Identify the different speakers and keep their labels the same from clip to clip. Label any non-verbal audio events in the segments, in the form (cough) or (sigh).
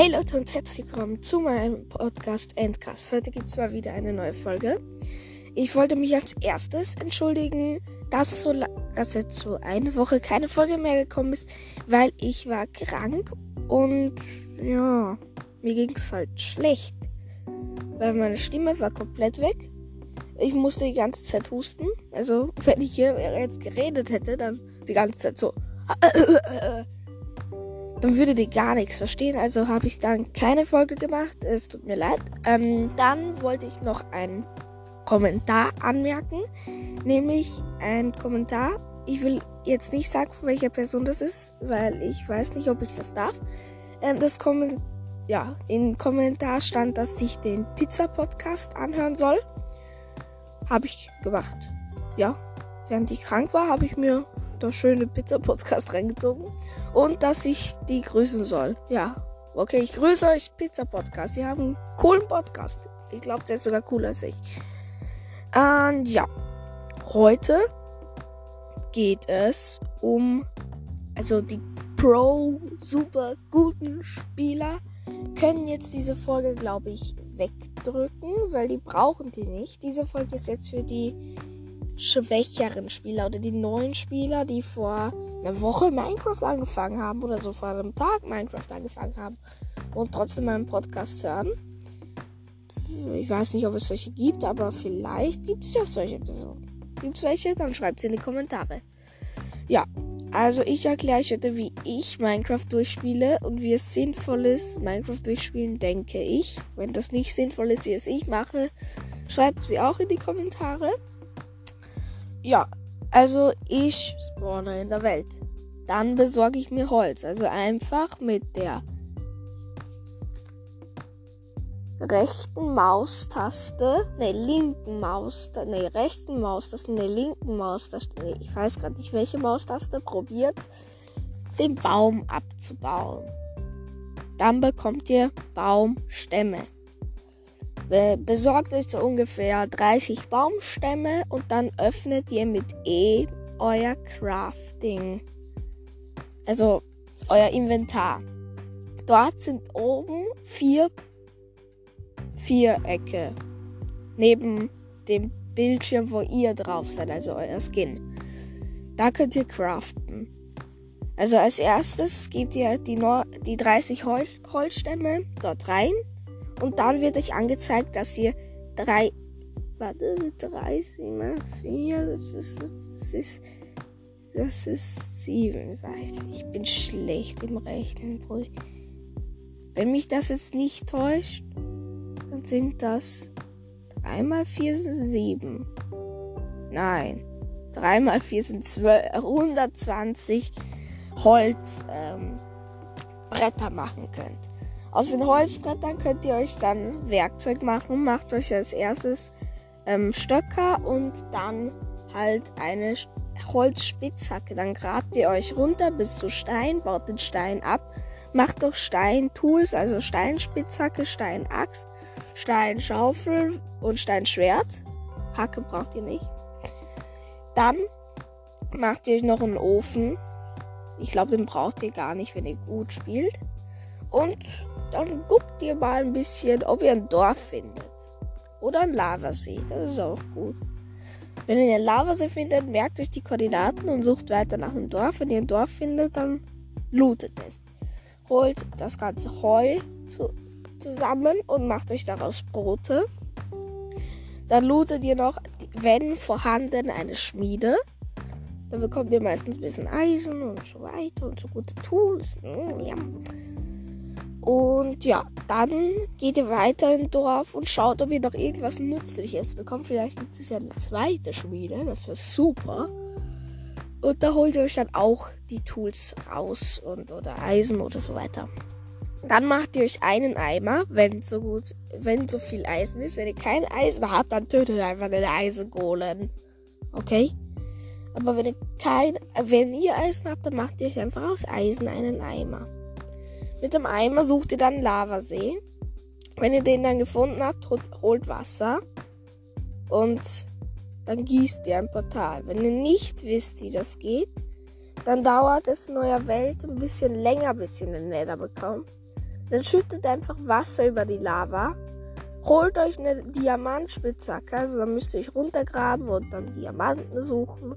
Speaker 1: Hey Leute und herzlich willkommen zu meinem Podcast Endcast. Heute gibt es mal wieder eine neue Folge. Ich wollte mich als erstes entschuldigen, dass, so, dass jetzt so eine Woche keine Folge mehr gekommen ist, weil ich war krank und ja, mir ging es halt schlecht. Weil meine Stimme war komplett weg. Ich musste die ganze Zeit husten. Also, wenn ich hier jetzt geredet hätte, dann die ganze Zeit so. (laughs) dann würde die gar nichts verstehen. Also habe ich dann keine Folge gemacht. Es tut mir leid. Ähm, dann wollte ich noch einen Kommentar anmerken. Nämlich ein Kommentar. Ich will jetzt nicht sagen, von welcher Person das ist, weil ich weiß nicht, ob ich das darf. Ähm, das Kommentar. Ja, im Kommentar stand, dass ich den Pizza-Podcast anhören soll. Habe ich gemacht. Ja, während ich krank war, habe ich mir das schöne Pizza-Podcast reingezogen und dass ich die grüßen soll. Ja, okay, ich grüße euch Pizza-Podcast. Ihr habt einen coolen Podcast. Ich glaube, der ist sogar cooler als ich. Und ja, heute geht es um, also die Pro super guten Spieler können jetzt diese Folge, glaube ich, wegdrücken, weil die brauchen die nicht. Diese Folge ist jetzt für die schwächeren Spieler oder die neuen Spieler, die vor einer Woche Minecraft angefangen haben oder so vor einem Tag Minecraft angefangen haben und trotzdem meinen Podcast hören. Ich weiß nicht, ob es solche gibt, aber vielleicht gibt es ja solche Personen. Gibt es welche? Dann schreibt sie in die Kommentare. Ja, also ich erkläre euch heute, wie ich Minecraft durchspiele und wie es sinnvoll ist, Minecraft durchspielen, denke ich. Wenn das nicht sinnvoll ist, wie es ich mache, schreibt es mir auch in die Kommentare. Ja, also ich spawne in der Welt. Dann besorge ich mir Holz. Also einfach mit der rechten Maustaste, ne, linken Maustaste, ne, rechten Maustaste, ne, linken Maustaste, ne, ich weiß gerade nicht welche Maustaste, probiert den Baum abzubauen. Dann bekommt ihr Baumstämme. Besorgt euch so ungefähr 30 Baumstämme und dann öffnet ihr mit E euer Crafting. Also euer Inventar. Dort sind oben vier Vierecke. Neben dem Bildschirm, wo ihr drauf seid, also euer Skin. Da könnt ihr craften. Also als erstes gebt ihr die, no die 30 Hol Holzstämme dort rein und dann wird euch angezeigt, dass ihr drei. Warte, 30 mal 4, das ist. Das ist. Das ist 7. Ich bin schlecht im Rechnen, Bruder. Wenn mich das jetzt nicht täuscht, dann sind das 3 mal 4 sind 7. Nein. 3 mal 4 sind 12, 120 Holz ähm, Bretter machen könnt. Aus den Holzbrettern könnt ihr euch dann Werkzeug machen. Macht euch als erstes ähm, Stöcker und dann halt eine Holzspitzhacke. Dann grabt ihr euch runter bis zu Stein, baut den Stein ab, macht doch Steintools, also Steinspitzhacke, Steinaxt, Steinschaufel und Steinschwert. Hacke braucht ihr nicht. Dann macht ihr euch noch einen Ofen. Ich glaube, den braucht ihr gar nicht, wenn ihr gut spielt. Und dann guckt ihr mal ein bisschen, ob ihr ein Dorf findet. Oder ein Lavasee. Das ist auch gut. Wenn ihr ein Lavasee findet, merkt euch die Koordinaten und sucht weiter nach einem Dorf. Wenn ihr ein Dorf findet, dann lootet es. Holt das ganze Heu zu, zusammen und macht euch daraus Brote. Dann lootet ihr noch, wenn vorhanden, eine Schmiede. Dann bekommt ihr meistens ein bisschen Eisen und so weiter und so gute Tools. Mm, ja. Und ja, dann geht ihr weiter im Dorf und schaut, ob ihr noch irgendwas Nützliches bekommt. Vielleicht gibt es ja eine zweite Schmiede. Das wäre super. Und da holt ihr euch dann auch die Tools raus und oder Eisen oder so weiter. Dann macht ihr euch einen Eimer, wenn so gut, wenn so viel Eisen ist. Wenn ihr kein Eisen habt, dann tötet einfach den Eisengolem. Okay? Aber wenn ihr kein, wenn ihr Eisen habt, dann macht ihr euch einfach aus Eisen einen Eimer. Mit dem Eimer sucht ihr dann Lavasee. Wenn ihr den dann gefunden habt, holt Wasser und dann gießt ihr ein Portal. Wenn ihr nicht wisst, wie das geht, dann dauert es in eurer Welt ein bisschen länger, bis ihr den Nether bekommt. Dann schüttet einfach Wasser über die Lava. Holt euch eine Diamantspitzhacke, also dann müsst ihr euch runtergraben und dann Diamanten suchen.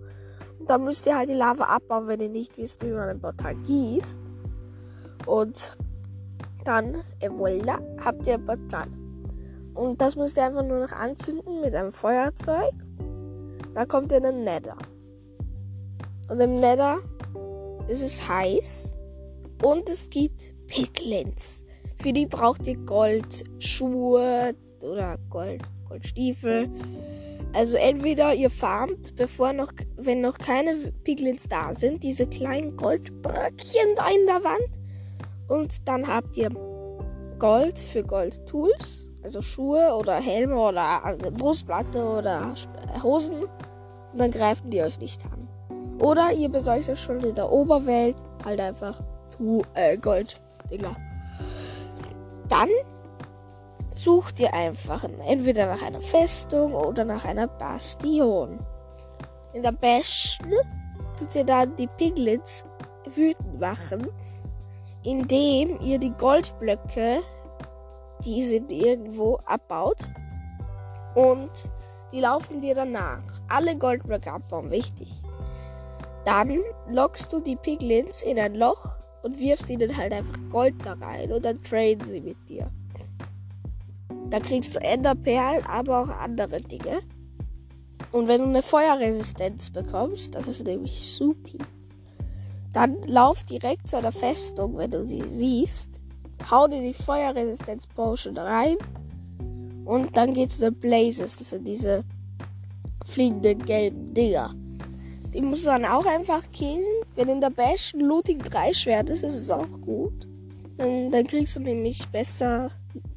Speaker 1: Und dann müsst ihr halt die Lava abbauen, wenn ihr nicht wisst, wie man ein Portal gießt. Und dann, et voilà, habt ihr Portal. Und das müsst ihr einfach nur noch anzünden mit einem Feuerzeug. Da kommt ihr in den Nether. Und im Nether ist es heiß. Und es gibt Piglins. Für die braucht ihr Goldschuhe oder Gold, Goldstiefel. Also entweder ihr farmt, bevor noch, wenn noch keine Piglins da sind, diese kleinen Goldbröckchen da in der Wand. Und dann habt ihr Gold für Gold-Tools, also Schuhe oder Helme oder Brustplatte oder Hosen. Und dann greifen die euch nicht an. Oder ihr besorgt euch schon in der Oberwelt halt einfach äh, Gold, Digga. Dann sucht ihr einfach entweder nach einer Festung oder nach einer Bastion. In der besten tut ihr dann die Piglets wütend machen, indem ihr die Goldblöcke, die sind irgendwo, abbaut und die laufen dir danach. Alle Goldblöcke abbauen, wichtig. Dann lockst du die Piglins in ein Loch und wirfst ihnen halt einfach Gold da rein und dann traden sie mit dir. Da kriegst du Enderperlen, aber auch andere Dinge. Und wenn du eine Feuerresistenz bekommst, das ist nämlich supi, dann lauf direkt zu einer Festung, wenn du sie siehst, hau dir die Feuerresistenz Potion rein und dann geht's zu den Blazes, das sind diese fliegenden gelben Dinger. Die musst du dann auch einfach killen. Wenn in der Bash Looting 3 Schwert ist, ist es auch gut. Dann, dann kriegst du nämlich besser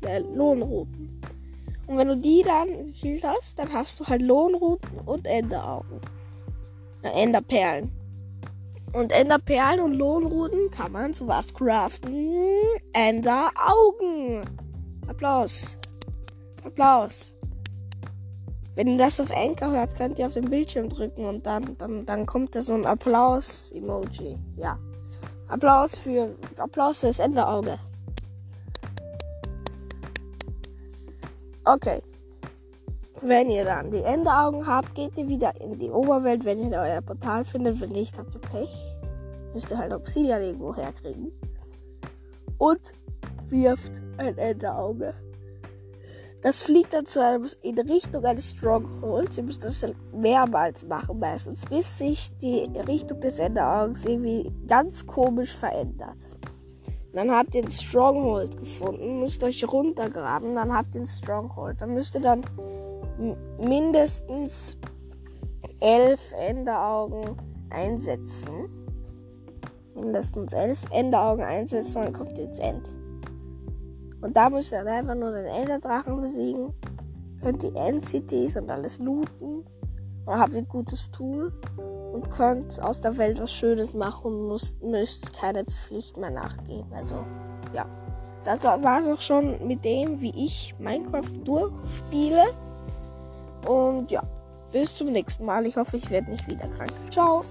Speaker 1: äh, Lohnrouten. Und wenn du die dann gekillt hast, dann hast du halt Lohnrouten und Enderaugen. Ja, Enderperlen. Und Enderperlen und Lohnrouten kann man zu was craften? Enderaugen. Applaus. Applaus. Wenn ihr das auf Anchor hört, könnt ihr auf den Bildschirm drücken und dann, dann, dann kommt da so ein Applaus-Emoji. Ja. Applaus für Applaus fürs Enderauge. Okay. Wenn ihr dann die Enderaugen habt, geht ihr wieder in die Oberwelt, wenn ihr euer Portal findet. Wenn nicht, habt ihr Pech. Müsst ihr halt Obsidian irgendwo herkriegen. Und wirft ein Enderauge. Das fliegt dann zu einem, in Richtung eines Strongholds. Ihr müsst das mehrmals machen, meistens, bis sich die Richtung des Enderaugens irgendwie ganz komisch verändert. Dann habt ihr den Stronghold gefunden, müsst euch runtergraben, dann habt ihr den Stronghold. Dann müsst ihr dann mindestens elf Enderaugen einsetzen. Mindestens elf Enderaugen einsetzen, dann kommt ins End. Und da müsst ihr dann einfach nur den Enderdrachen besiegen. Könnt die End-Cities und alles looten. Und habt ein gutes Tool. Und könnt aus der Welt was Schönes machen und müsst, müsst keine Pflicht mehr nachgehen. Also, ja. Das war es auch schon mit dem, wie ich Minecraft durchspiele. Und ja, bis zum nächsten Mal. Ich hoffe, ich werde nicht wieder krank. Ciao.